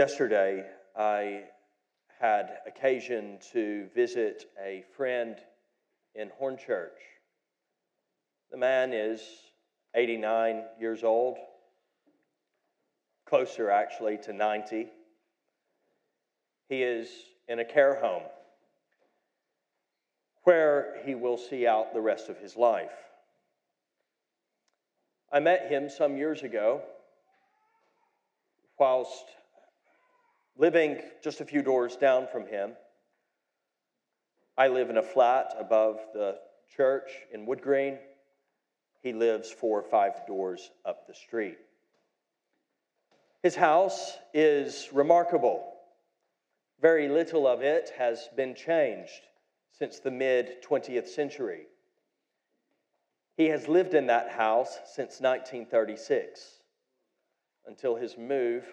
Yesterday, I had occasion to visit a friend in Hornchurch. The man is 89 years old, closer actually to 90. He is in a care home where he will see out the rest of his life. I met him some years ago whilst living just a few doors down from him. I live in a flat above the church in Wood Green. He lives four or five doors up the street. His house is remarkable. Very little of it has been changed since the mid 20th century. He has lived in that house since 1936 until his move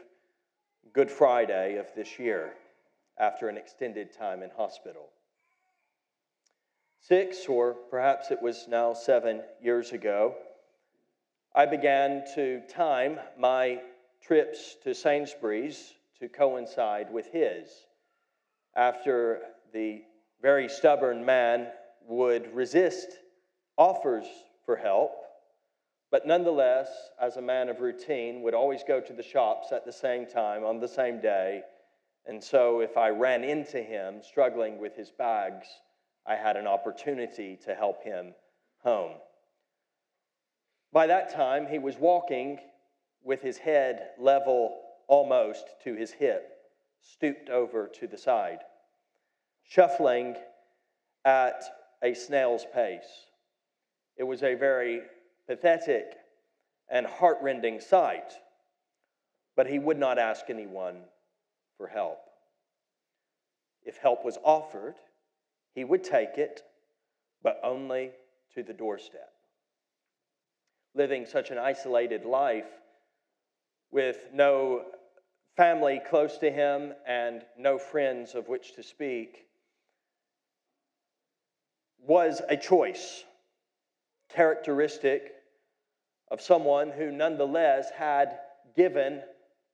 Good Friday of this year after an extended time in hospital. Six, or perhaps it was now seven years ago, I began to time my trips to Sainsbury's to coincide with his. After the very stubborn man would resist offers for help, but nonetheless, as a man of routine, would always go to the shops at the same time on the same day. And so, if I ran into him struggling with his bags, I had an opportunity to help him home. By that time, he was walking with his head level almost to his hip, stooped over to the side, shuffling at a snail's pace. It was a very pathetic and heartrending sight, but he would not ask anyone for help. If help was offered, he would take it, but only to the doorstep. Living such an isolated life with no family close to him and no friends of which to speak was a choice characteristic of someone who nonetheless had given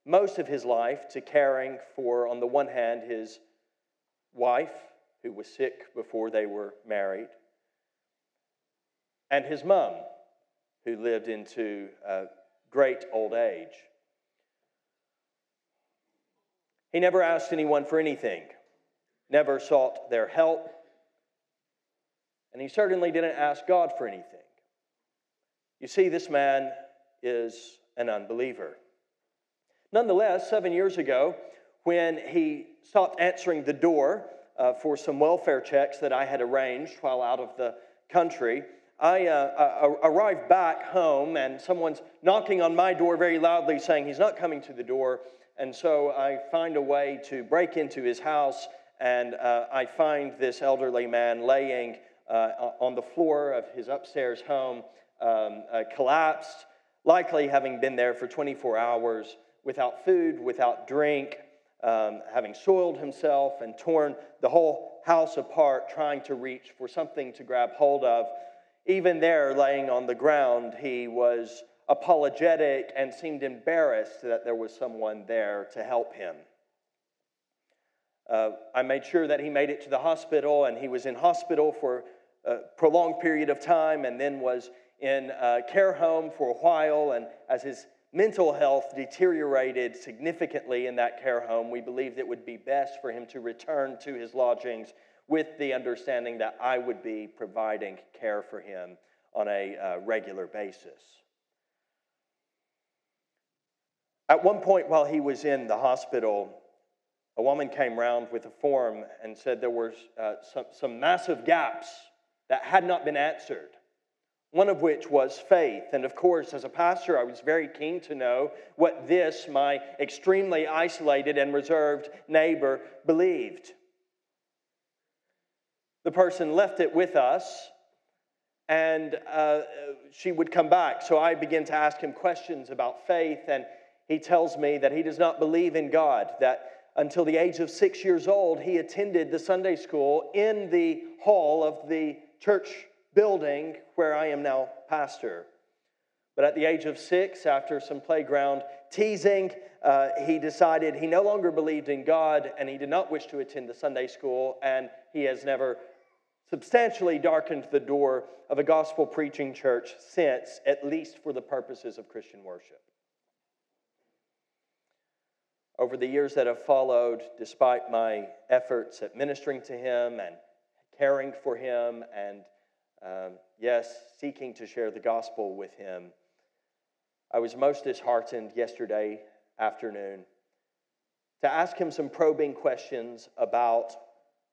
most of his life to caring for, on the one hand, his wife, who was sick before they were married, and his mom, who lived into a great old age. He never asked anyone for anything, never sought their help, and he certainly didn't ask God for anything. You see, this man is an unbeliever. Nonetheless, seven years ago, when he stopped answering the door uh, for some welfare checks that I had arranged while out of the country, I uh, uh, arrived back home and someone's knocking on my door very loudly saying he's not coming to the door. And so I find a way to break into his house and uh, I find this elderly man laying uh, on the floor of his upstairs home um, uh, collapsed, likely having been there for 24 hours without food, without drink, um, having soiled himself and torn the whole house apart, trying to reach for something to grab hold of. Even there, laying on the ground, he was apologetic and seemed embarrassed that there was someone there to help him. Uh, I made sure that he made it to the hospital, and he was in hospital for a prolonged period of time and then was in a care home for a while, and as his mental health deteriorated significantly in that care home, we believed it would be best for him to return to his lodgings with the understanding that I would be providing care for him on a uh, regular basis. At one point, while he was in the hospital, a woman came round with a form and said there were uh, some, some massive gaps that had not been answered one of which was faith. And of course, as a pastor, I was very keen to know what this, my extremely isolated and reserved neighbor, believed. The person left it with us, and uh, she would come back. So I began to ask him questions about faith, and he tells me that he does not believe in God, that until the age of six years old, he attended the Sunday school in the hall of the church building where I am now pastor. But at the age of six, after some playground teasing, uh, he decided he no longer believed in God and he did not wish to attend the Sunday school, and he has never substantially darkened the door of a gospel preaching church since, at least for the purposes of Christian worship. Over the years that have followed, despite my efforts at ministering to him and caring for him, and um, yes, seeking to share the gospel with him, I was most disheartened yesterday afternoon to ask him some probing questions about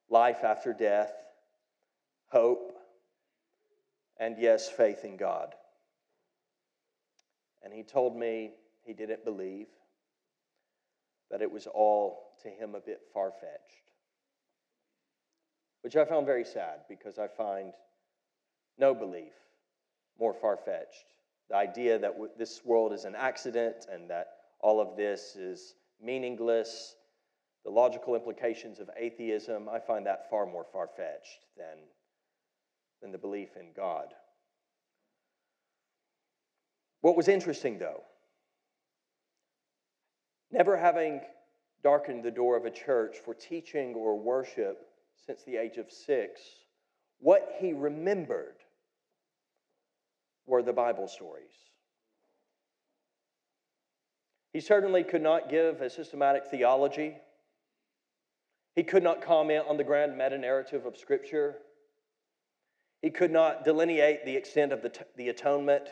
life after death, hope, and yes, faith in God. And he told me he didn't believe, that it was all to him a bit far fetched, which I found very sad because I find no belief more far fetched the idea that this world is an accident and that all of this is meaningless, the logical implications of atheism, I find that far more far fetched than, than the belief in God. What was interesting, though, never having darkened the door of a church for teaching or worship since the age of six, what he remembered were the Bible stories. He certainly could not give a systematic theology. He could not comment on the grand meta narrative of Scripture. He could not delineate the extent of the, t- the atonement,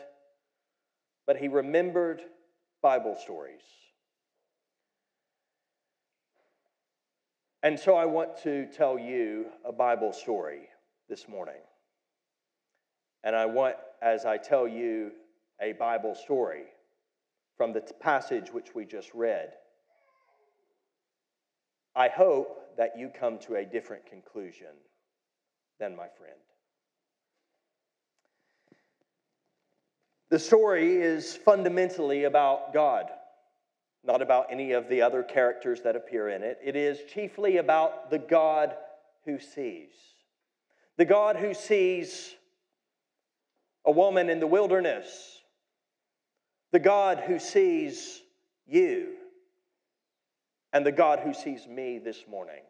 but he remembered Bible stories. And so I want to tell you a Bible story this morning. And I want, as I tell you a Bible story from the passage which we just read, I hope that you come to a different conclusion than my friend. The story is fundamentally about God, not about any of the other characters that appear in it. It is chiefly about the God who sees. The God who sees a woman in the wilderness, the God who sees you, and the God who sees me this morning.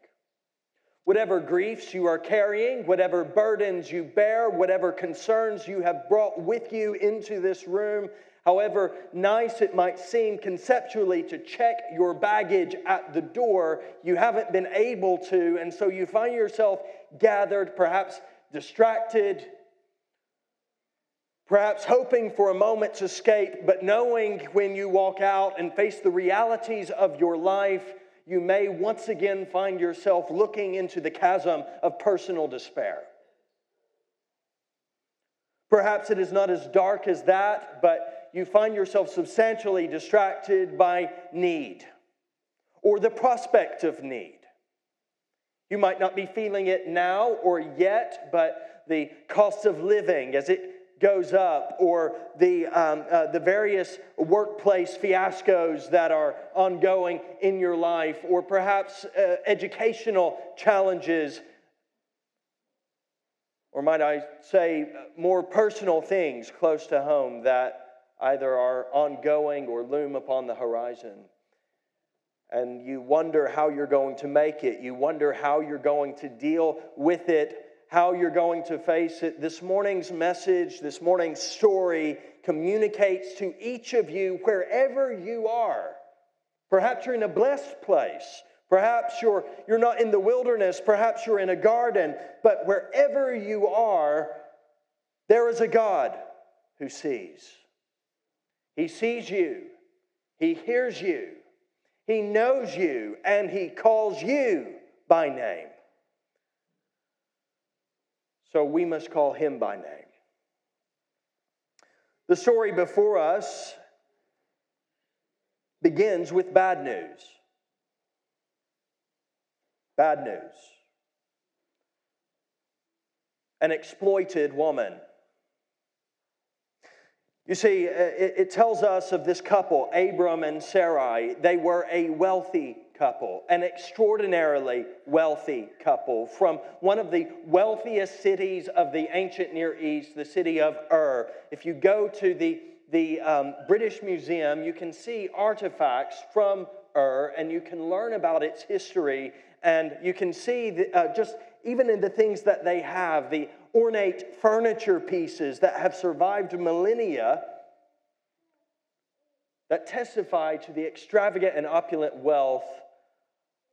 Whatever griefs you are carrying, whatever burdens you bear, whatever concerns you have brought with you into this room, however nice it might seem conceptually to check your baggage at the door, you haven't been able to, and so you find yourself gathered, perhaps distracted, Perhaps hoping for a moment's escape, but knowing when you walk out and face the realities of your life, you may once again find yourself looking into the chasm of personal despair. Perhaps it is not as dark as that, but you find yourself substantially distracted by need or the prospect of need. You might not be feeling it now or yet, but the cost of living as it goes up, or the, um, uh, the various workplace fiascos that are ongoing in your life, or perhaps uh, educational challenges, or might I say, more personal things close to home that either are ongoing or loom upon the horizon. And you wonder how you're going to make it. You wonder how you're going to deal with it how you're going to face it. This morning's message, this morning's story communicates to each of you wherever you are. Perhaps you're in a blessed place. Perhaps you're, you're not in the wilderness. Perhaps you're in a garden. But wherever you are, there is a God who sees. He sees you, He hears you, He knows you, and He calls you by name. So we must call him by name. The story before us begins with bad news. Bad news. An exploited woman. You see, it, tells us of this couple, Abram and Sarai. They were a wealthy couple, an extraordinarily wealthy couple from one of the wealthiest cities of the ancient Near East, the city of Ur. If you go to the the um, British Museum, you can see artifacts from Ur and you can learn about its history. And you can see the, uh, just even in the things that they have, the ornate furniture pieces that have survived millennia that testify to the extravagant and opulent wealth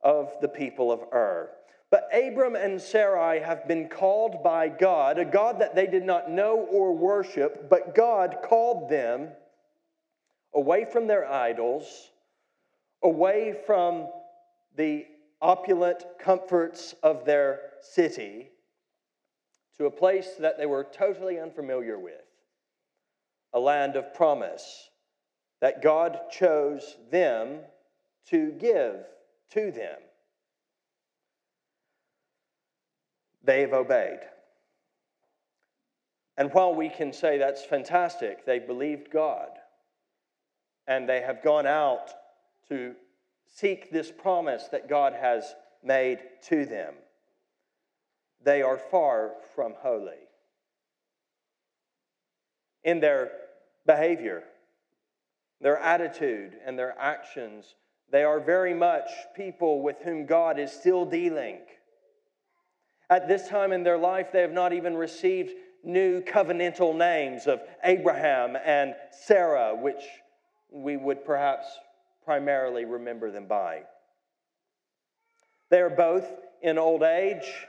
of the people of Ur. But Abram and Sarai have been called by God, a God that they did not know or worship, but God called them away from their idols, away from the opulent comforts of their city, to a place that they were totally unfamiliar with, a land of promise that God chose them to give to them. they've obeyed. And while we can say that's fantastic, they believed God and they have gone out to seek this promise that God has made to them, they are far from holy. In their behavior, their attitude, and their actions, they are very much people with whom God is still dealing. At this time in their life, they have not even received new covenantal names of Abraham and Sarah, which we would perhaps primarily remember them by. They are both in old age,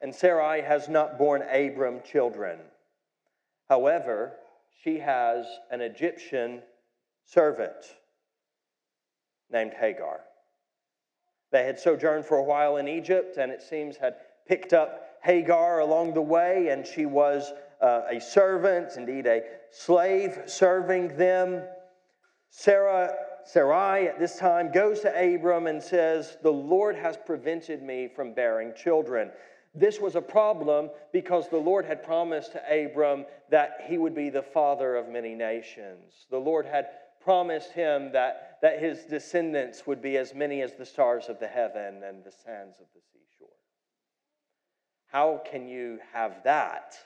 and Sarai has not borne Abram children. However, she has an Egyptian servant named Hagar. They had sojourned for a while in Egypt, and it seems had picked up Hagar along the way, and she was uh, a servant, indeed a slave serving them. Sarah, Sarai at this time goes to Abram and says, The Lord has prevented me from bearing children. This was a problem because the Lord had promised to Abram that he would be the father of many nations. The Lord had promised him that, that his descendants would be as many as the stars of the heaven and the sands of the seashore. How can you have that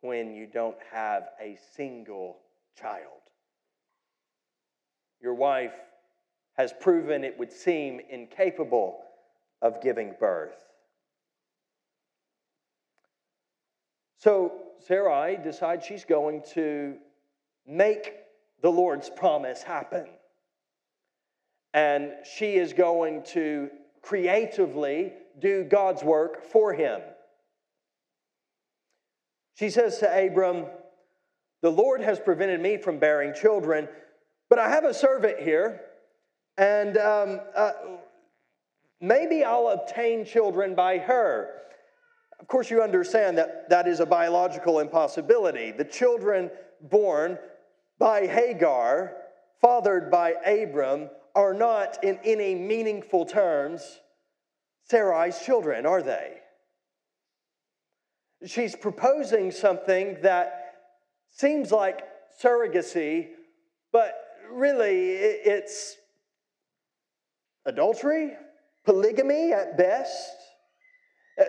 when you don't have a single child? Your wife has proven, it would seem, incapable of giving birth. So Sarai decides she's going to make the Lord's promise happen. And she is going to creatively do God's work for him. She says to Abram, The Lord has prevented me from bearing children, but I have a servant here, and um, uh, maybe I'll obtain children by her. Of course, you understand that that is a biological impossibility. The children born by Hagar, fathered by Abram, are not in any meaningful terms Sarai's children, are they? she's proposing something that seems like surrogacy, but really it's adultery, polygamy at best.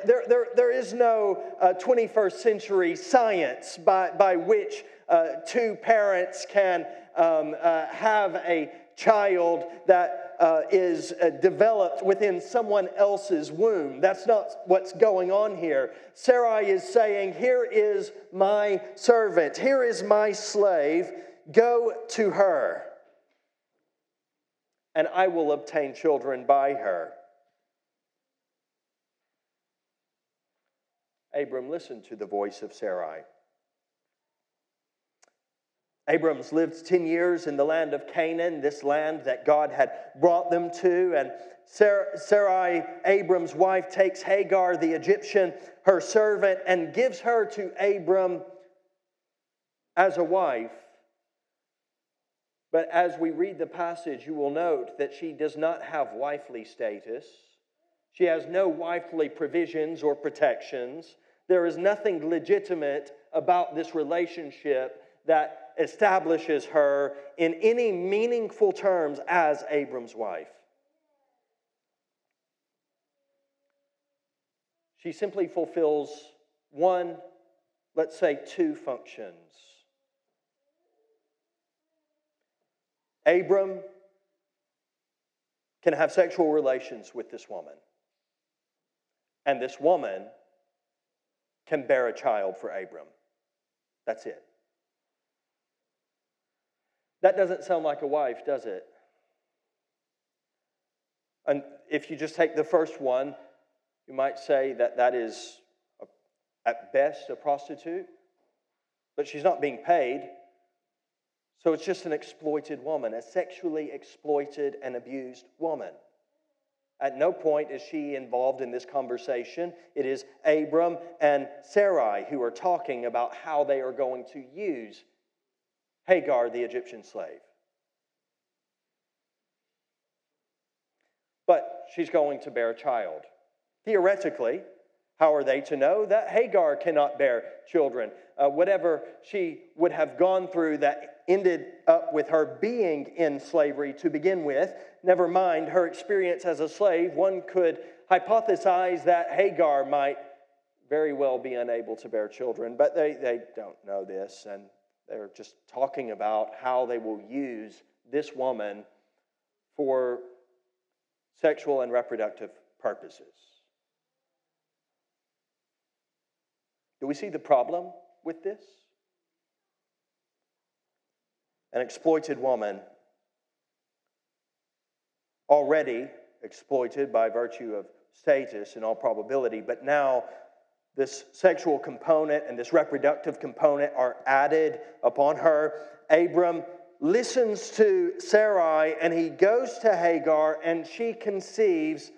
There, there, there is no uh, 21st century science by, by which uh, two parents can um, uh, have a child that uh, is uh, developed within someone else's womb. That's not what's going on here. Sarai is saying, Here is my servant, here is my slave, go to her, and I will obtain children by her. Abram listened to the voice of Sarai. Abram's lived 10 years in the land of Canaan, this land that God had brought them to. And Sarai, Abram's wife, takes Hagar, the Egyptian, her servant, and gives her to Abram as a wife. But as we read the passage, you will note that she does not have wifely status. She has no wifely provisions or protections. There is nothing legitimate about this relationship that establishes her in any meaningful terms as Abram's wife. She simply fulfills one, let's say two functions. Abram can have sexual relations with this woman. And this woman can bear a child for Abram. That's it. That doesn't sound like a wife, does it? And if you just take the first one, you might say that that is, at best, a prostitute, but she's not being paid. So it's just an exploited woman, a sexually exploited and abused woman. At no point is she involved in this conversation. It is Abram and Sarai who are talking about how they are going to use Hagar, the Egyptian slave. But she's going to bear a child. Theoretically, how are they to know that Hagar cannot bear children? Uh, whatever she would have gone through that ended up with her being in slavery to begin with, never mind her experience as a slave, one could hypothesize that Hagar might very well be unable to bear children, but they, they don't know this, and they're just talking about how they will use this woman for sexual and reproductive purposes. Do we see the problem with this? An exploited woman, already exploited by virtue of status in all probability, but now this sexual component and this reproductive component are added upon her. Abram listens to Sarai and he goes to Hagar and she conceives.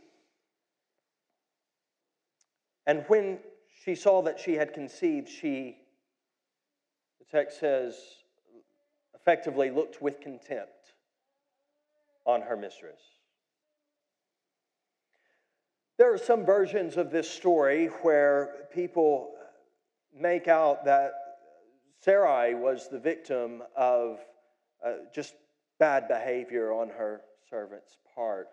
And when she saw that she had conceived, she, the text says, effectively looked with contempt on her mistress. There are some versions of this story where people make out that Sarai was the victim of uh, just bad behavior on her servant's part.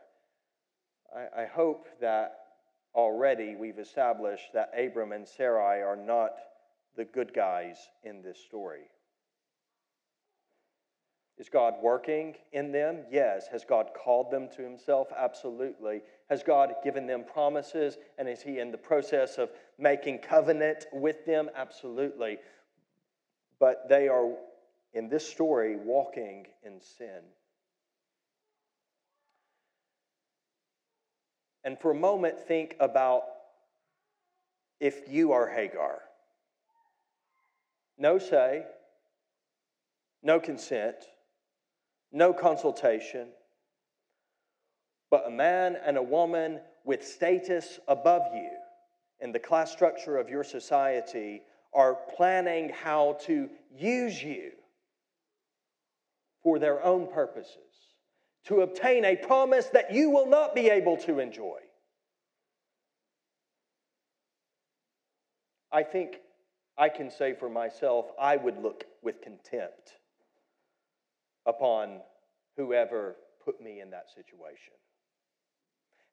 I, I hope that already we've established that Abram and Sarai are not the good guys in this story. Is God working in them? Yes. Has God called them to Himself? Absolutely. Has God given them promises? And is He in the process of making covenant with them? Absolutely. But they are in this story walking in sin. And for a moment, think about if you are Hagar. No say, no consent, no consultation, but a man and a woman with status above you in the class structure of your society are planning how to use you for their own purposes, to obtain a promise that you will not be able to enjoy. I think I can say for myself, I would look with contempt upon whoever put me in that situation.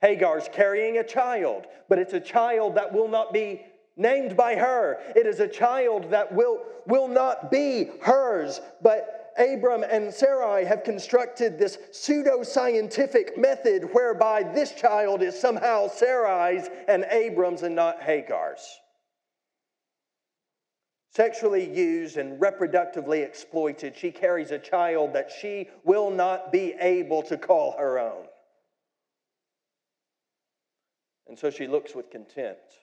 Hagar's carrying a child, but it's a child that will not be named by her. It is a child that will, will not be hers, but Abram and Sarai have constructed this pseudo scientific method whereby this child is somehow Sarai's and Abram's and not Hagar's. Sexually used and reproductively exploited, she carries a child that she will not be able to call her own. And so she looks with contempt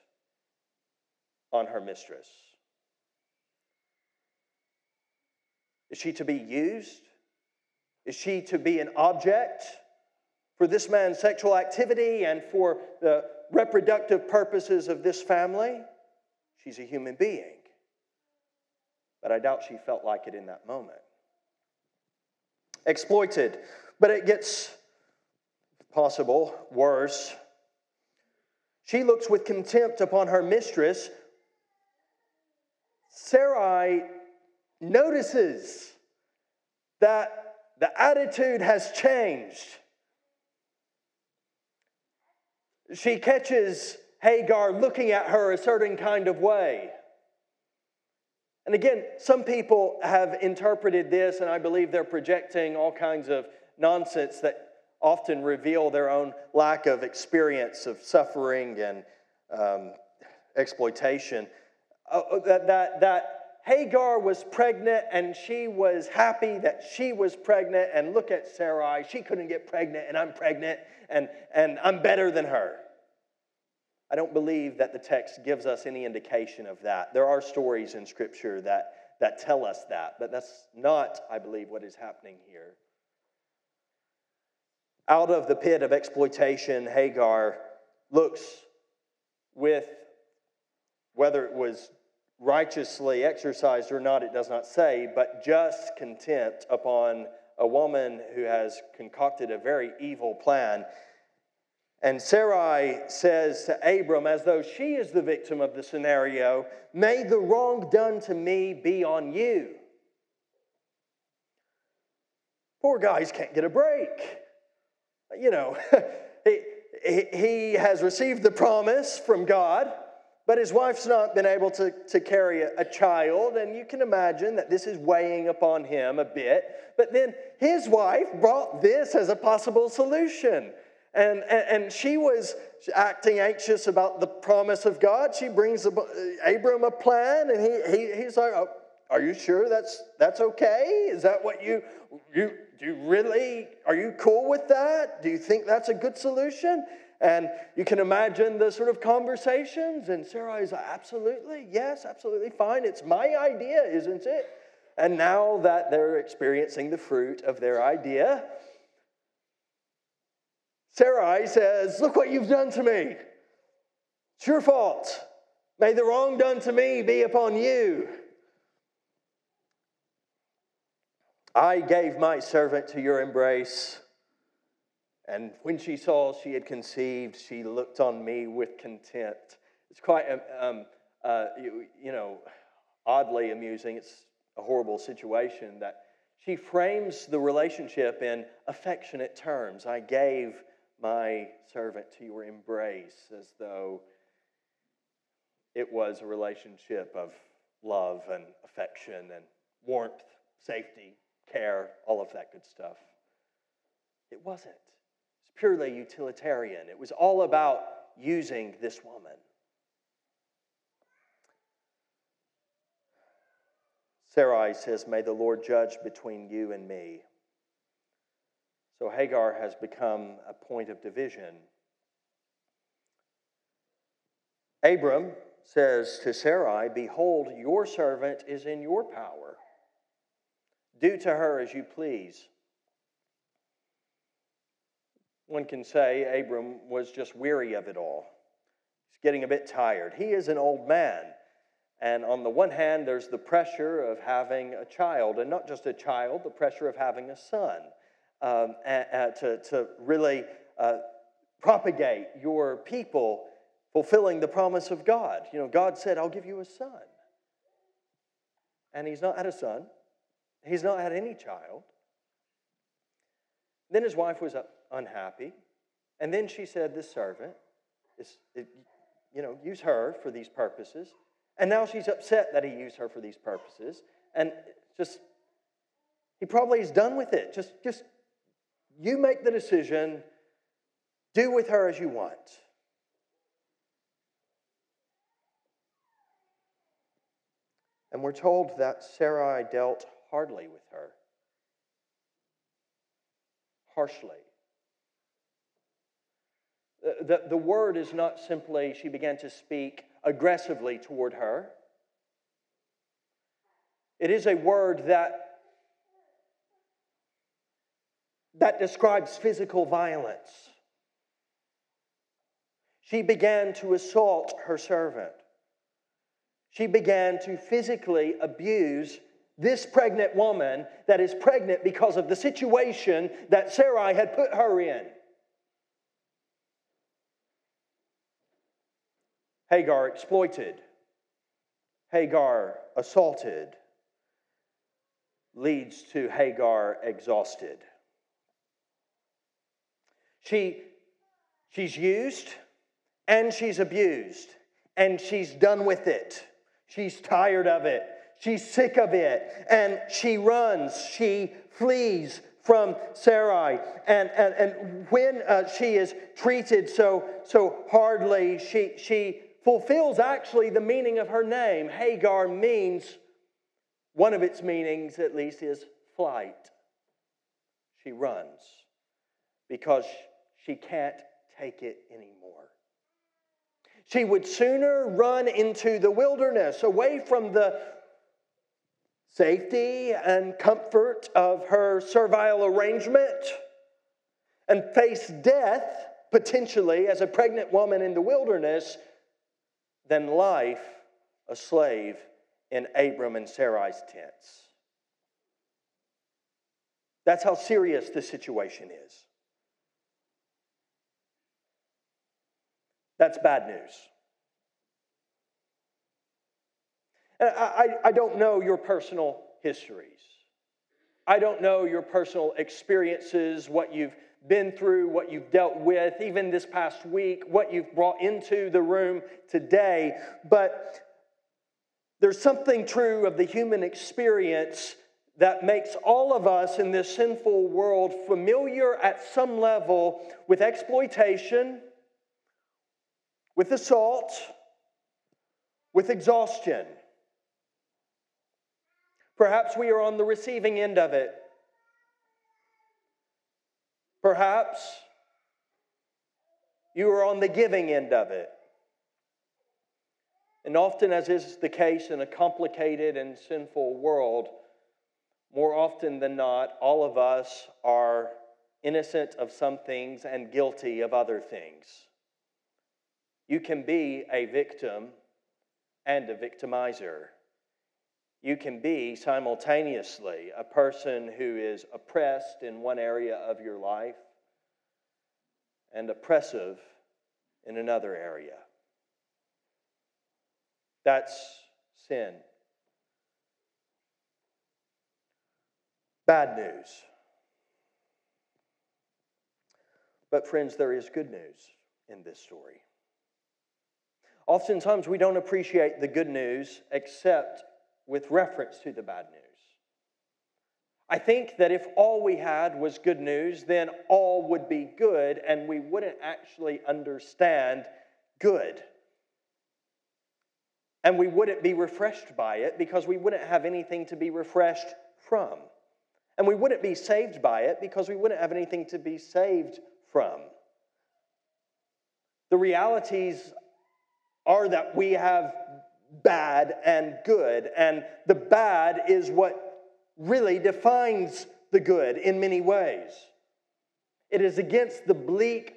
on her mistress. Is she to be used? Is she to be an object for this man's sexual activity and for the reproductive purposes of this family? She's a human being. But I doubt she felt like it in that moment. Exploited. But it gets possible worse. She looks with contempt upon her mistress. Sarai notices that the attitude has changed. She catches Hagar looking at her a certain kind of way. And again, some people have interpreted this, and I believe they're projecting all kinds of nonsense that often reveal their own lack of experience of suffering and um, exploitation. Uh, that, that, that Hagar was pregnant and she was happy that she was pregnant. And look at Sarai, she couldn't get pregnant, and I'm pregnant, and, and I'm better than her. I don't believe that the text gives us any indication of that. There are stories in Scripture that, that tell us that, but that's not, I believe, what is happening here. Out of the pit of exploitation, Hagar looks with whether it was righteously exercised or not, it does not say, but just contempt upon a woman who has concocted a very evil plan and Sarai says to Abram, as though she is the victim of the scenario, May the wrong done to me be on you. Poor guys can't get a break. You know, he, he has received the promise from God, but his wife's not been able to, to carry a, a child, and you can imagine that this is weighing upon him a bit. But then his wife brought this as a possible solution. And, and, and, she was acting anxious about the promise of God. She brings Abram a plan, and he, he, he's like, oh, Are you sure that's, that's okay? Is that what you, you, do you really, are you cool with that? Do you think that's a good solution? And you can imagine the sort of conversations, and Sarah is like, Absolutely, yes, absolutely fine. It's my idea, isn't it? And now that they're experiencing the fruit of their idea, Sarai says, Look what you've done to me. It's your fault. May the wrong done to me be upon you. I gave my servant to your embrace. And when she saw she had conceived, she looked on me with contempt. It's quite, um, um, uh, you, you know, oddly amusing. It's a horrible situation that she frames the relationship in affectionate terms. I gave my servant to your embrace as though it was a relationship of love and affection and warmth, safety, care, all of that good stuff. It wasn't. It's purely utilitarian. It was all about using this woman. Sarai says, May the Lord judge between you and me. So Hagar has become a point of division. Abram says to Sarai, Behold, your servant is in your power. Do to her as you please. One can say Abram was just weary of it all. He's getting a bit tired. He is an old man. And on the one hand, there's the pressure of having a child, and not just a child, the pressure of having a son um, to, to really uh, propagate your people fulfilling the promise of God. You know, God said, I'll give you a son. And he's not had a son, he's not had any child. Then his wife was unhappy. And then she said, This servant, is, it, you know, use her for these purposes. And now she's upset that he used her for these purposes. And just, he probably is done with it. Just, just you make the decision. Do with her as you want. And we're told that Sarai dealt hardly with her, harshly. The, the, the, word is not simply she began to speak aggressively toward her. It is a word that that describes physical violence. She began to assault her servant. She began to physically abuse this pregnant woman that is pregnant because of the situation that Sarai had put her in. Hagar exploited, Hagar assaulted, leads to Hagar exhausted. She, she's used and she's abused, and she's done with it. She's tired of it. she's sick of it and she runs, she flees from Sarai. And, and, and when uh, she is treated so, so hardly, she, she fulfills actually the meaning of her name. Hagar means, one of its meanings at least, is flight. She runs because she can't take it anymore. She would sooner run into the wilderness, away from the safety and comfort of her servile arrangement, and face death, potentially, as a pregnant woman in the wilderness, than life a slave in Abram and Sarai's tents. That's how serious the situation is. That's bad news. I, I, I don't know your personal histories. I don't know your personal experiences, what you've been through, what you've dealt with, even this past week, what you've brought into the room today. But there's something true of the human experience that makes all of us in this sinful world familiar at some level with exploitation, with assault, with exhaustion. Perhaps we are on the receiving end of it. Perhaps you are on the giving end of it. And often, as is the case in a complicated and sinful world, more often than not, all of us are innocent of some things and guilty of other things. You can be a victim and a victimizer. You can be simultaneously a person who is oppressed in one area of your life and oppressive in another area. That's sin. Bad news. But, friends, there is good news in this story. Oftentimes, we don't appreciate the good news except with reference to the bad news. I think that if all we had was good news, then all would be good and we wouldn't actually understand good. And we wouldn't be refreshed by it because we wouldn't have anything to be refreshed from. And we wouldn't be saved by it because we wouldn't have anything to be saved from. The realities are that we have bad and good, and the bad is what really defines the good in many ways. It is against the bleak,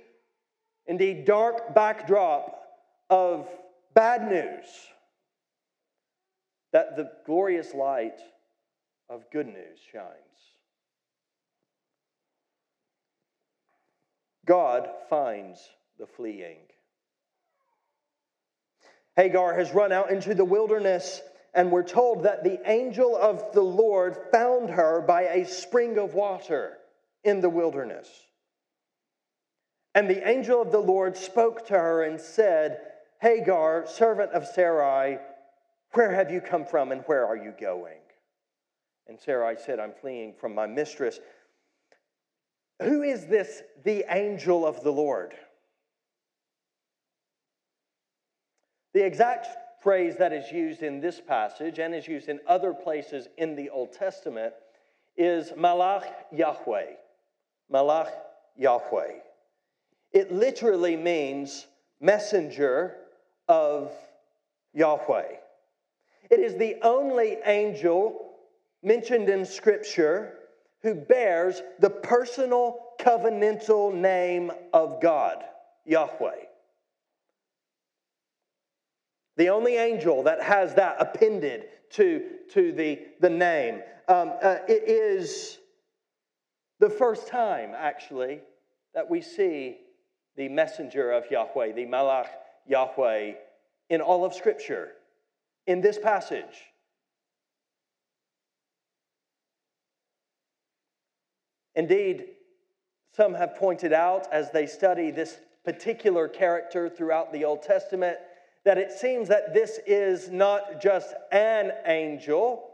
indeed dark backdrop of bad news that the glorious light of good news shines. God finds the fleeing. Hagar has run out into the wilderness, and we're told that the angel of the Lord found her by a spring of water in the wilderness. And the angel of the Lord spoke to her and said, Hagar, servant of Sarai, where have you come from and where are you going? And Sarai said, I'm fleeing from my mistress. Who is this, the angel of the Lord? The exact phrase that is used in this passage and is used in other places in the Old Testament is Malach Yahweh. Malach Yahweh. It literally means messenger of Yahweh. It is the only angel mentioned in Scripture who bears the personal covenantal name of God, Yahweh. The only angel that has that appended to, to the, the name. Um, uh, it is the first time, actually, that we see the messenger of Yahweh, the Malach Yahweh, in all of Scripture, in this passage. Indeed, some have pointed out as they study this particular character throughout the Old Testament that it seems that this is not just an angel,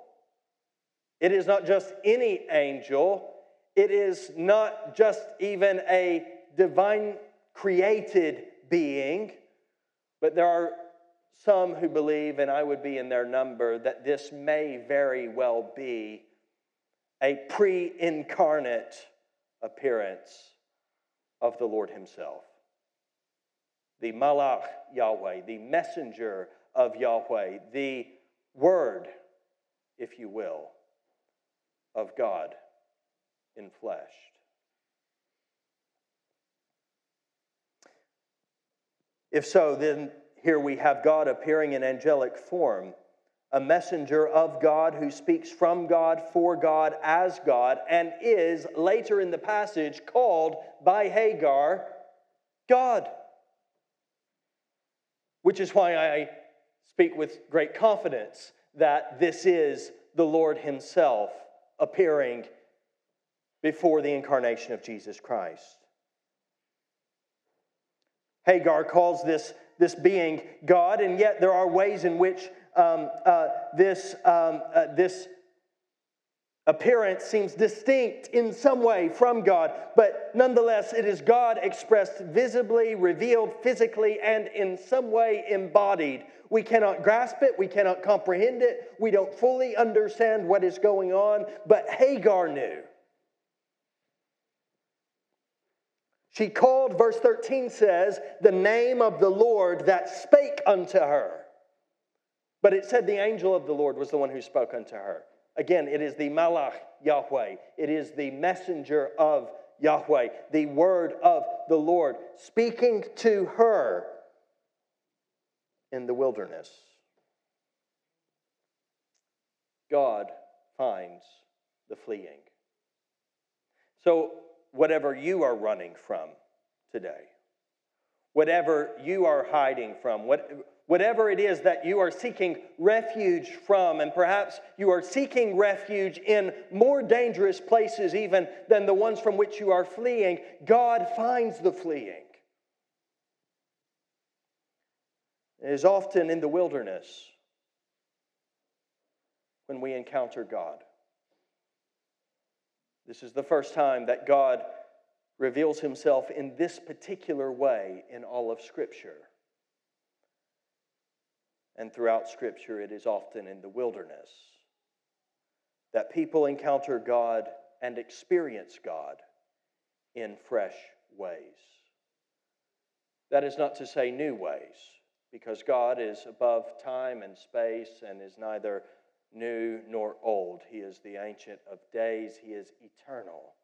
it is not just any angel, it is not just even a divine created being, but there are some who believe, and I would be in their number, that this may very well be a pre incarnate appearance of the Lord Himself. The Malach Yahweh, the messenger of Yahweh, the Word, if you will, of God in flesh. If so, then here we have God appearing in angelic form, a messenger of God who speaks from God, for God, as God, and is later in the passage called by Hagar God. Which is why I speak with great confidence that this is the Lord Himself appearing before the incarnation of Jesus Christ. Hagar calls this, this being God, and yet there are ways in which um, uh, this, um, uh, this appearance seems distinct in some way from God, but nonetheless, it is God expressed visibly, revealed physically, and in some way embodied. We cannot grasp it, we cannot comprehend it, we don't fully understand what is going on, but Hagar knew. She called, verse 13 says, the name of the Lord that spake unto her. But it said the angel of the Lord was the one who spoke unto her. Again, it is the Malach Yahweh, it is the messenger of Yahweh, the word of the Lord, speaking to her in the wilderness. God finds the fleeing. So whatever you are running from today, whatever you are hiding from, what, whatever it is that you are seeking refuge from, and perhaps you are seeking refuge in more dangerous places even than the ones from which you are fleeing, God finds the fleeing. It is often in the wilderness when we encounter God. This is the first time that God reveals himself in this particular way in all of Scripture. And throughout Scripture, it is often in the wilderness that people encounter God and experience God in fresh ways. That is not to say new ways, because God is above time and space and is neither new nor old. He is the Ancient of Days, He is eternal.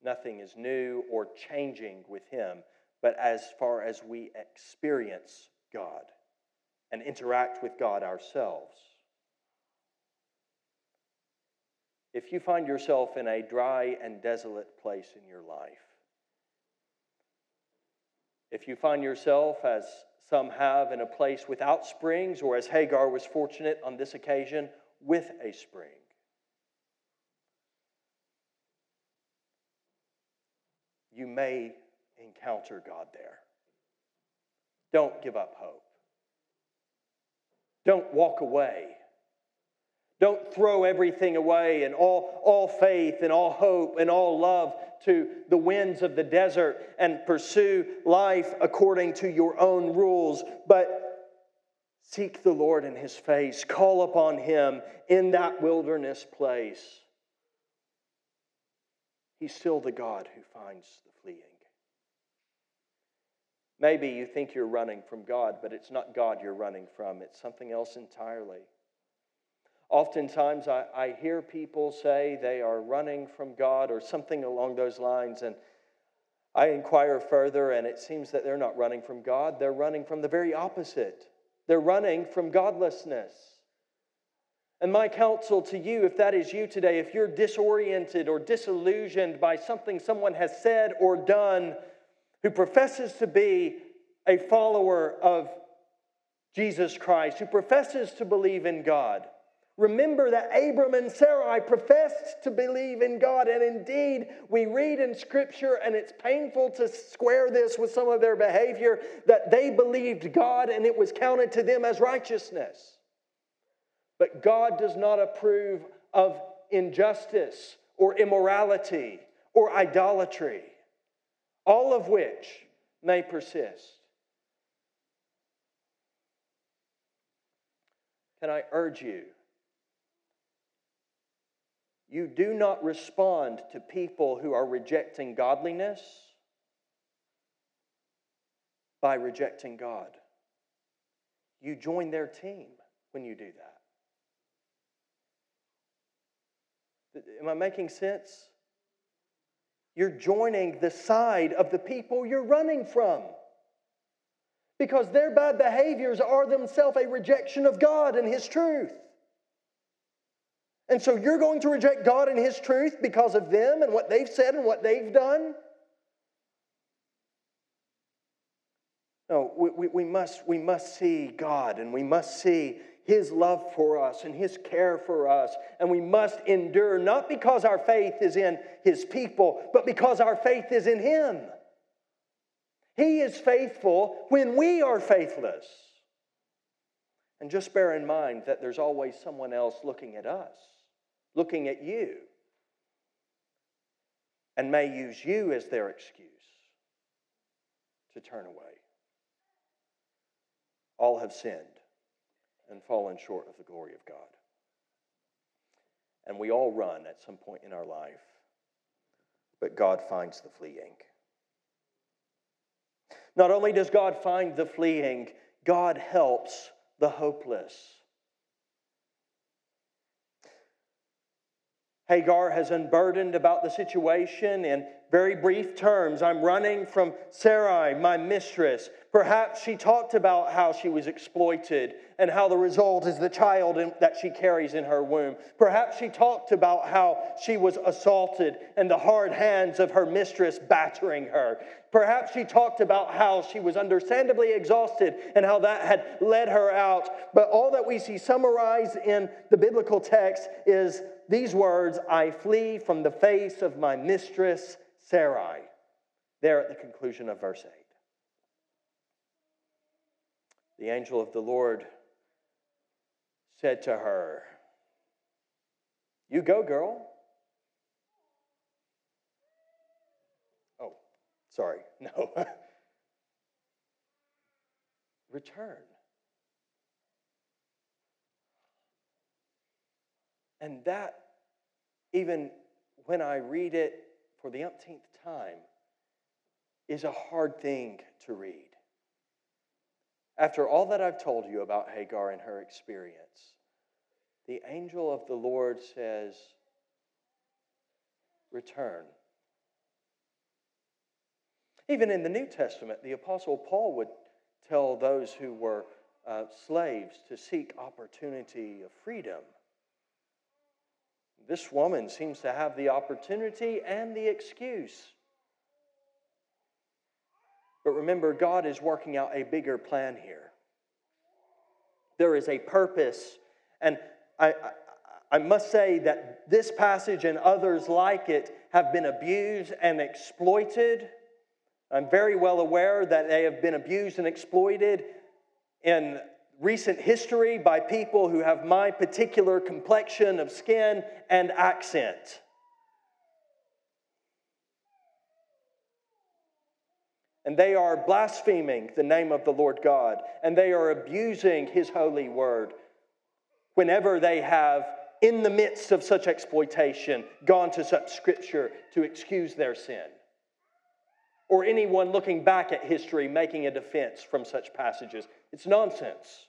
Nothing is new or changing with Him, but as far as we experience God and interact with God ourselves. If you find yourself in a dry and desolate place in your life, if you find yourself, as some have, in a place without springs, or as Hagar was fortunate on this occasion, with a spring. You may encounter God there. Don't give up hope. Don't walk away. Don't throw everything away and all, all faith and all hope and all love to the winds of the desert and pursue life according to your own rules. But Seek the Lord in his face. Call upon him in that wilderness place. He's still the God who finds the fleeing. Maybe you think you're running from God, but it's not God you're running from, it's something else entirely. Oftentimes, I, I hear people say they are running from God or something along those lines, and I inquire further, and it seems that they're not running from God, they're running from the very opposite. They're running from godlessness. And my counsel to you, if that is you today, if you're disoriented or disillusioned by something someone has said or done who professes to be a follower of Jesus Christ, who professes to believe in God, Remember that Abram and Sarai professed to believe in God, and indeed, we read in Scripture, and it's painful to square this with some of their behavior, that they believed God and it was counted to them as righteousness. But God does not approve of injustice or immorality or idolatry, all of which may persist. Can I urge you? You do not respond to people who are rejecting godliness by rejecting God. You join their team when you do that. Am I making sense? You're joining the side of the people you're running from. Because their bad behaviors are themselves a rejection of God and His truth. And so you're going to reject God and His truth because of them and what they've said and what they've done? No, we, we, we, must, we must see God and we must see His love for us and His care for us. And we must endure not because our faith is in His people, but because our faith is in Him. He is faithful when we are faithless. And just bear in mind that there's always someone else looking at us looking at you and may use you as their excuse to turn away. All have sinned and fallen short of the glory of God. And we all run at some point in our life, but God finds the fleeing. Not only does God find the fleeing, God helps the hopeless. Hagar has unburdened about the situation in very brief terms. I'm running from Sarai, my mistress. Perhaps she talked about how she was exploited and how the result is the child that she carries in her womb. Perhaps she talked about how she was assaulted and the hard hands of her mistress battering her. Perhaps she talked about how she was understandably exhausted and how that had led her out. But all that we see summarized in the biblical text is these words I flee from the face of my mistress Sarai, there at the conclusion of verse 8. The angel of the Lord said to her, You go, girl. Oh, sorry, no. Return. And that, even when I read it for the umpteenth time, is a hard thing to read. After all that I've told you about Hagar and her experience, the angel of the Lord says, Return. Even in the New Testament, the Apostle Paul would tell those who were uh, slaves to seek opportunity of freedom. This woman seems to have the opportunity and the excuse. But remember, God is working out a bigger plan here. There is a purpose. And I, I, I, must say that this passage and others like it have been abused and exploited. I'm very well aware that they have been abused and exploited in recent history by people who have my particular complexion of skin and accent. And they are blaspheming the name of the Lord God, and they are abusing his holy word whenever they have, in the midst of such exploitation, gone to such scripture to excuse their sin. Or anyone looking back at history making a defense from such passages. It's nonsense.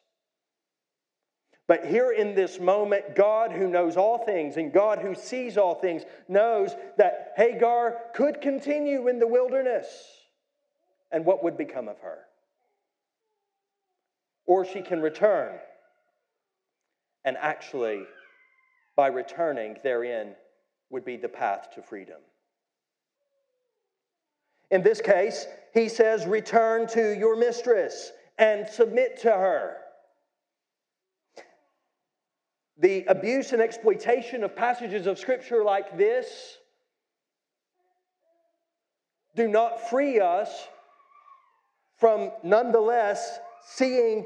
But here in this moment, God, who knows all things and God, who sees all things, knows that Hagar could continue in the wilderness. And what would become of her? Or she can return. And actually, by returning, therein would be the path to freedom. In this case, he says, Return to your mistress and submit to her. The abuse and exploitation of passages of Scripture like this do not free us from nonetheless seeing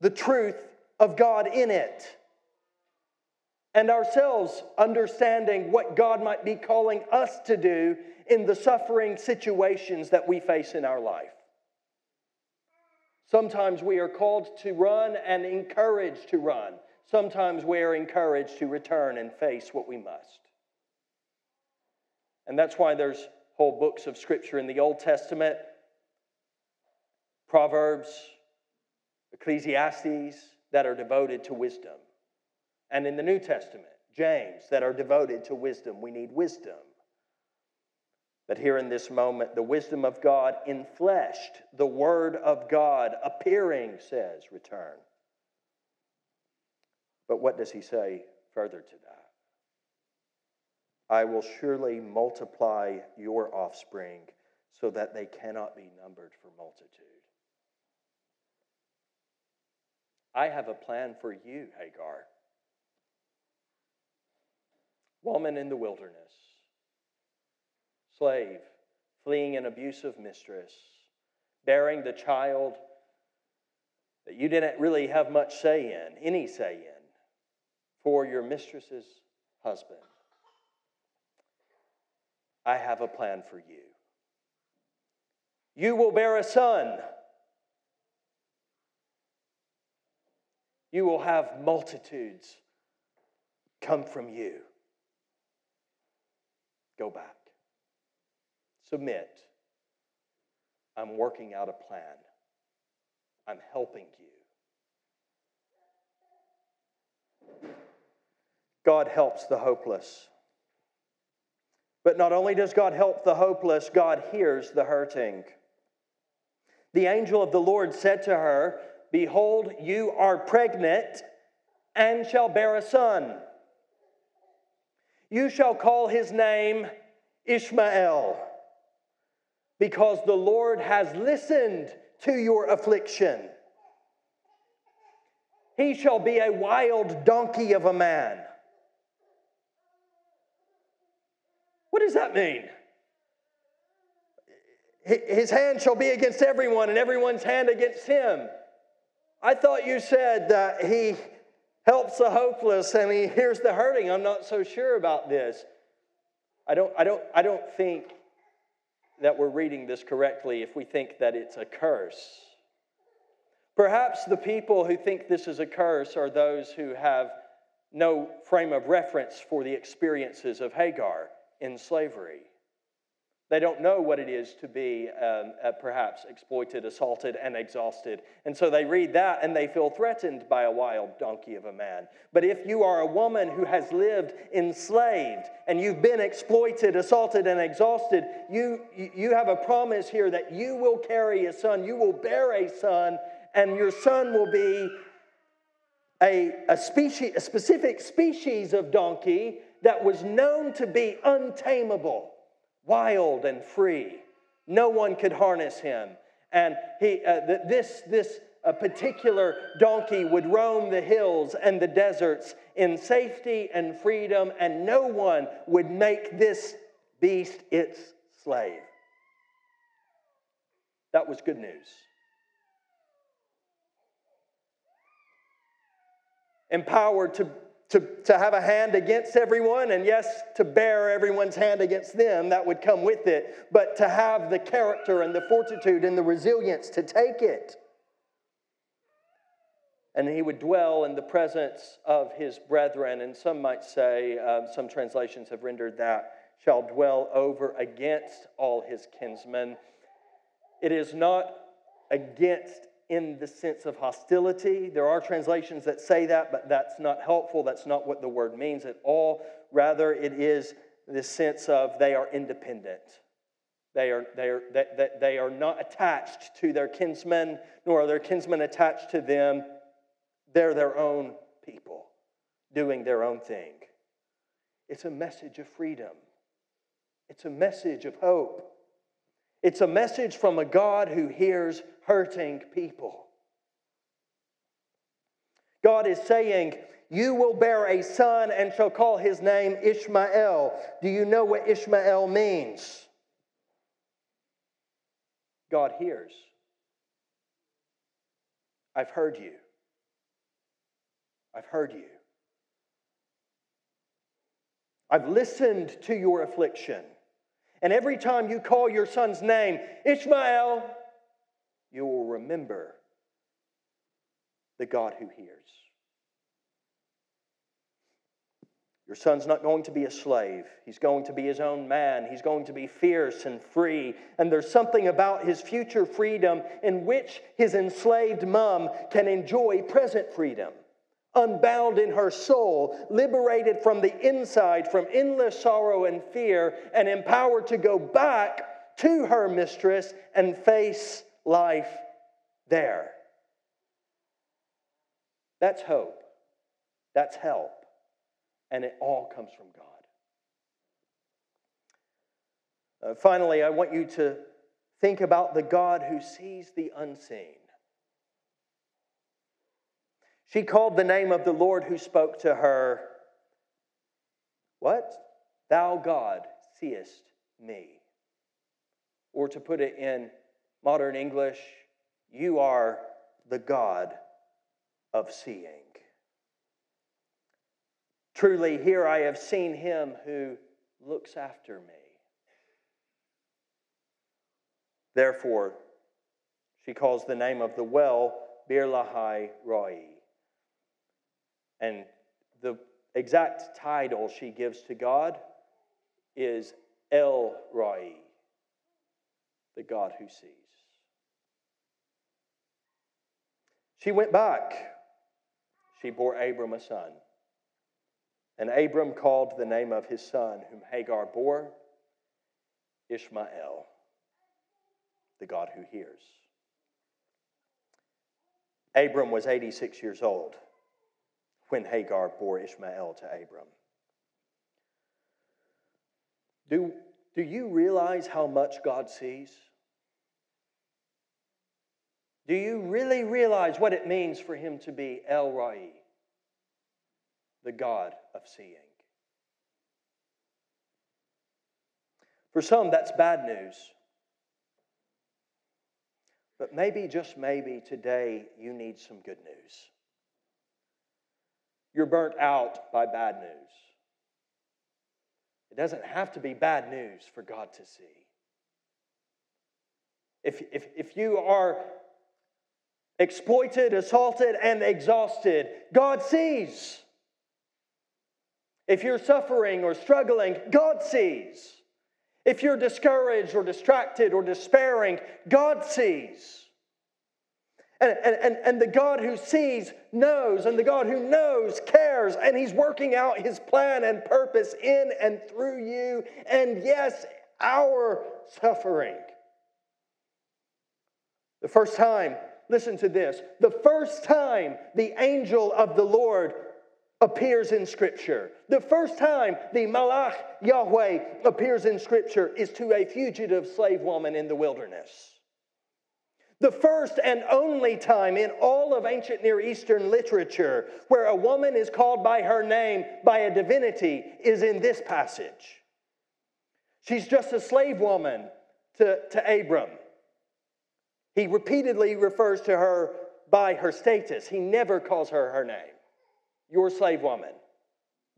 the truth of God in it and ourselves understanding what God might be calling us to do in the suffering situations that we face in our life. Sometimes we are called to run and encouraged to run. Sometimes we are encouraged to return and face what we must. And that's why there's whole books of scripture in the Old Testament Proverbs, Ecclesiastes that are devoted to wisdom. And in the New Testament, James that are devoted to wisdom. We need wisdom. But here in this moment, the wisdom of God infleshed, the Word of God appearing says, return. But what does he say further to that? I will surely multiply your offspring so that they cannot be numbered for multitude. I have a plan for you, Hagar. Woman in the wilderness, slave, fleeing an abusive mistress, bearing the child that you didn't really have much say in, any say in, for your mistress's husband. I have a plan for you. You will bear a son. You will have multitudes come from you. Go back. Submit. I'm working out a plan. I'm helping you. God helps the hopeless. But not only does God help the hopeless, God hears the hurting. The angel of the Lord said to her, Behold, you are pregnant and shall bear a son. You shall call his name Ishmael, because the Lord has listened to your affliction. He shall be a wild donkey of a man. What does that mean? His hand shall be against everyone, and everyone's hand against him. I thought you said that he helps the hopeless and he hears the hurting. I'm not so sure about this. I don't, I don't, I don't think that we're reading this correctly if we think that it's a curse. Perhaps the people who think this is a curse are those who have no frame of reference for the experiences of Hagar in slavery. They don't know what it is to be um, uh, perhaps exploited, assaulted, and exhausted. And so they read that and they feel threatened by a wild donkey of a man. But if you are a woman who has lived enslaved and you've been exploited, assaulted, and exhausted, you, you have a promise here that you will carry a son, you will bear a son, and your son will be a, a, species, a specific species of donkey that was known to be untamable wild and free. No one could harness him. And he, uh, this, this uh, particular donkey would roam the hills and the deserts in safety and freedom, and no one would make this beast its slave. That was good news. Empowered to to, to have a hand against everyone, and yes, to bear everyone's hand against them, that would come with it, but to have the character and the fortitude and the resilience to take it. And he would dwell in the presence of his brethren, and some might say, um, some translations have rendered that, shall dwell over against all his kinsmen. It is not against in the sense of hostility. There are translations that say that, but that's not helpful. That's not what the word means at all. Rather, it is the sense of they are independent. They are, they, are, they, they are not attached to their kinsmen, nor are their kinsmen attached to them. They're their own people, doing their own thing. It's a message of freedom, it's a message of hope. It's a message from a God who hears hurting people. God is saying, You will bear a son and shall call his name Ishmael. Do you know what Ishmael means? God hears. I've heard you. I've heard you. I've listened to your affliction. And every time you call your son's name, Ishmael, you will remember the God who hears. Your son's not going to be a slave. He's going to be his own man. He's going to be fierce and free. And there's something about his future freedom in which his enslaved mom can enjoy present freedom unbound in her soul, liberated from the inside from endless sorrow and fear, and empowered to go back to her mistress and face life there. That's hope. That's help. And it all comes from God. Uh, finally, I want you to think about the God who sees the unseen. She called the name of the Lord who spoke to her, What? Thou God seest me. Or to put it in modern English, you are the God of seeing. Truly, here I have seen him who looks after me. Therefore, she calls the name of the well Bir Lahai Roi. And the exact title she gives to God is El Roi, the God who sees. She went back. She bore Abram a son. And Abram called the name of his son, whom Hagar bore, Ishmael, the God who hears. Abram was 86 years old when Hagar bore Ishmael to Abram. Do, do you realize how much God sees? Do you really realize what it means for him to be El Roi, the God of seeing? For some, that's bad news. But maybe, just maybe, today you need some good news. You're burnt out by bad news. It doesn't have to be bad news for God to see. If, if, if you are exploited, assaulted, and exhausted, God sees. If you're suffering or struggling, God sees. If you're discouraged or distracted or despairing, God sees. And, and, and the God who sees knows, and the God who knows cares, and He's working out His plan and purpose in and through you, and yes, our suffering. The first time, listen to this, the first time the angel of the Lord appears in Scripture, the first time the Malach Yahweh appears in Scripture is to a fugitive slave woman in the wilderness. The first and only time in all of ancient Near Eastern literature where a woman is called by her name by a divinity is in this passage. She's just a slave woman to, to Abram. He repeatedly refers to her by her status, he never calls her her name. Your slave woman,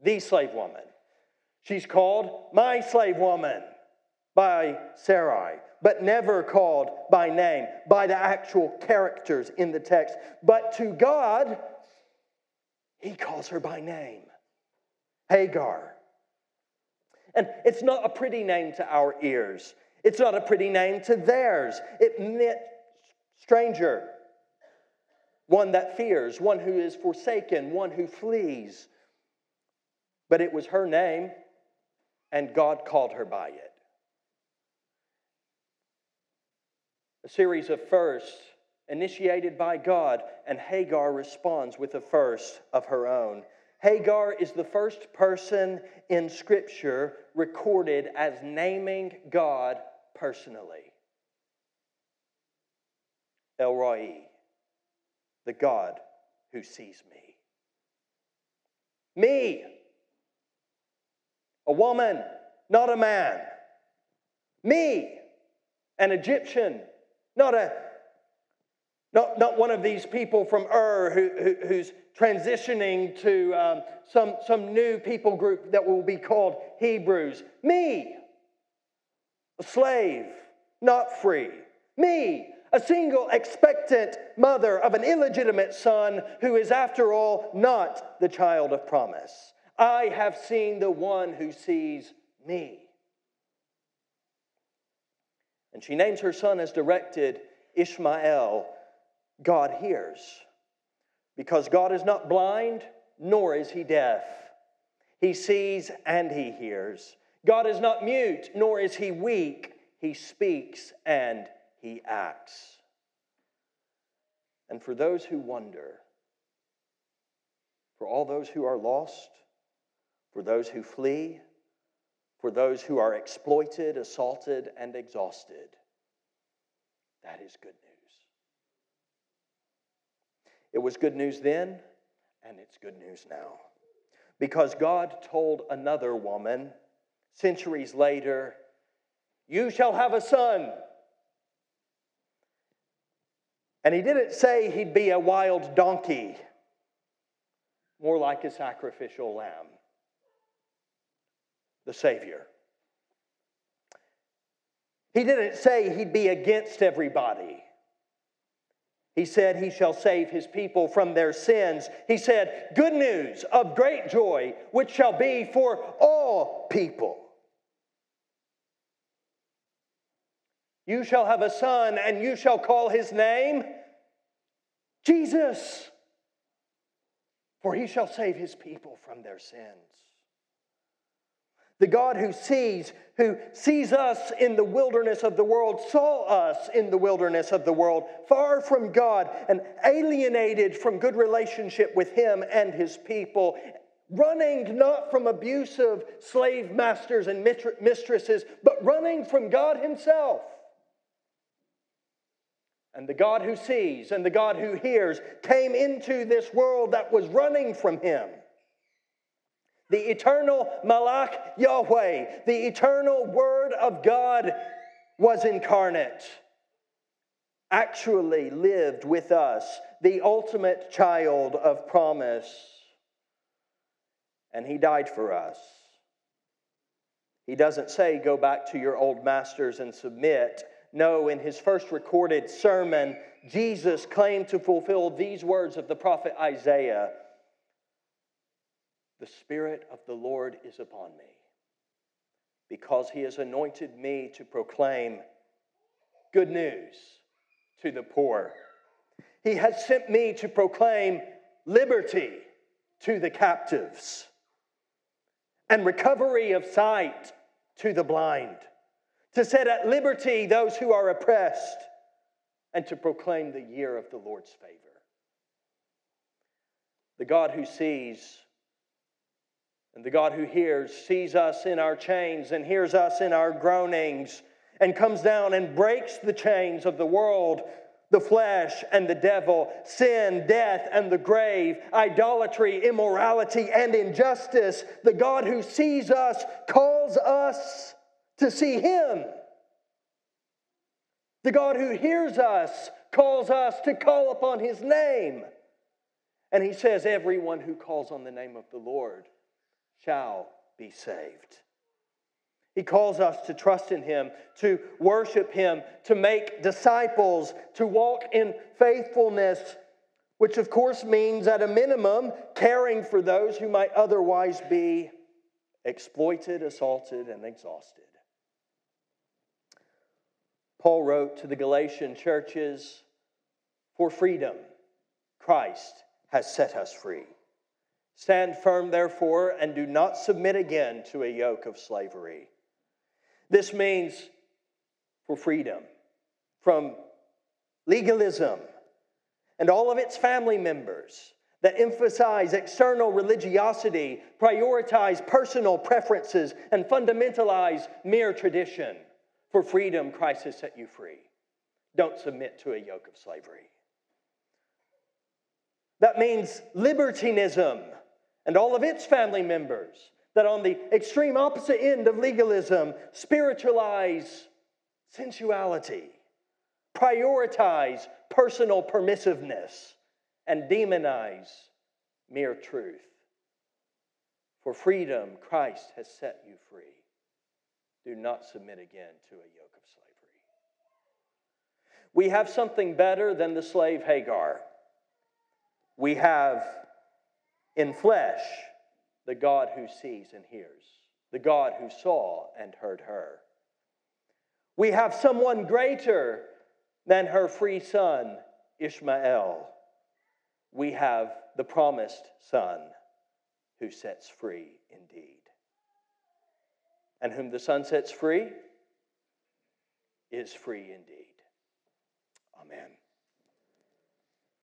the slave woman. She's called my slave woman by Sarai but never called by name, by the actual characters in the text. But to God, he calls her by name Hagar. And it's not a pretty name to our ears, it's not a pretty name to theirs. It meant stranger, one that fears, one who is forsaken, one who flees. But it was her name, and God called her by it. A series of firsts initiated by God, and Hagar responds with a first of her own. Hagar is the first person in Scripture recorded as naming God personally. El Roi, the God who sees me. Me, a woman, not a man. Me, an Egyptian, not a not, not one of these people from Ur who, who, who's transitioning to um, some, some new people group that will be called Hebrews. Me, a slave, not free. Me, a single expectant mother of an illegitimate son who is, after all, not the child of promise. I have seen the one who sees me. And she names her son as directed Ishmael God hears. Because God is not blind, nor is he deaf. He sees and he hears. God is not mute, nor is he weak. He speaks and he acts. And for those who wonder, for all those who are lost, for those who flee, for those who are exploited, assaulted, and exhausted, that is good news. It was good news then, and it's good news now. Because God told another woman centuries later, You shall have a son. And he didn't say he'd be a wild donkey, more like a sacrificial lamb, the Savior. He didn't say he'd be against everybody. He said, He shall save his people from their sins. He said, Good news of great joy, which shall be for all people. You shall have a son, and you shall call his name Jesus, for he shall save his people from their sins. The God who sees, who sees us in the wilderness of the world, saw us in the wilderness of the world, far from God and alienated from good relationship with Him and His people, running not from abusive slave masters and mistresses, but running from God Himself. And the God who sees and the God who hears came into this world that was running from Him the eternal Malach Yahweh, the eternal Word of God, was incarnate, actually lived with us, the ultimate child of promise. And He died for us. He doesn't say, go back to your old masters and submit. No, in his first recorded sermon, Jesus claimed to fulfill these words of the prophet Isaiah the Spirit of the Lord is upon me, because he has anointed me to proclaim good news to the poor. He has sent me to proclaim liberty to the captives and recovery of sight to the blind, to set at liberty those who are oppressed, and to proclaim the year of the Lord's favor. The God who sees and the God who hears sees us in our chains and hears us in our groanings and comes down and breaks the chains of the world, the flesh and the devil, sin, death, and the grave, idolatry, immorality, and injustice. The God who sees us calls us to see Him. The God who hears us calls us to call upon His name. And He says, Everyone who calls on the name of the Lord shall be saved. He calls us to trust in Him, to worship Him, to make disciples, to walk in faithfulness, which of course means, at a minimum, caring for those who might otherwise be exploited, assaulted, and exhausted. Paul wrote to the Galatian churches For freedom, Christ has set us free. Stand firm, therefore, and do not submit again to a yoke of slavery. This means for freedom from legalism and all of its family members that emphasize external religiosity, prioritize personal preferences, and fundamentalize mere tradition. For freedom, Christ has set you free. Don't submit to a yoke of slavery. That means libertinism and all of its family members that, on the extreme opposite end of legalism, spiritualize sensuality, prioritize personal permissiveness, and demonize mere truth. For freedom, Christ has set you free. Do not submit again to a yoke of slavery. We have something better than the slave Hagar. We have in flesh the God who sees and hears, the God who saw and heard her. We have someone greater than her free son, Ishmael. We have the promised son who sets free indeed. And whom the Son sets free is free indeed. Amen.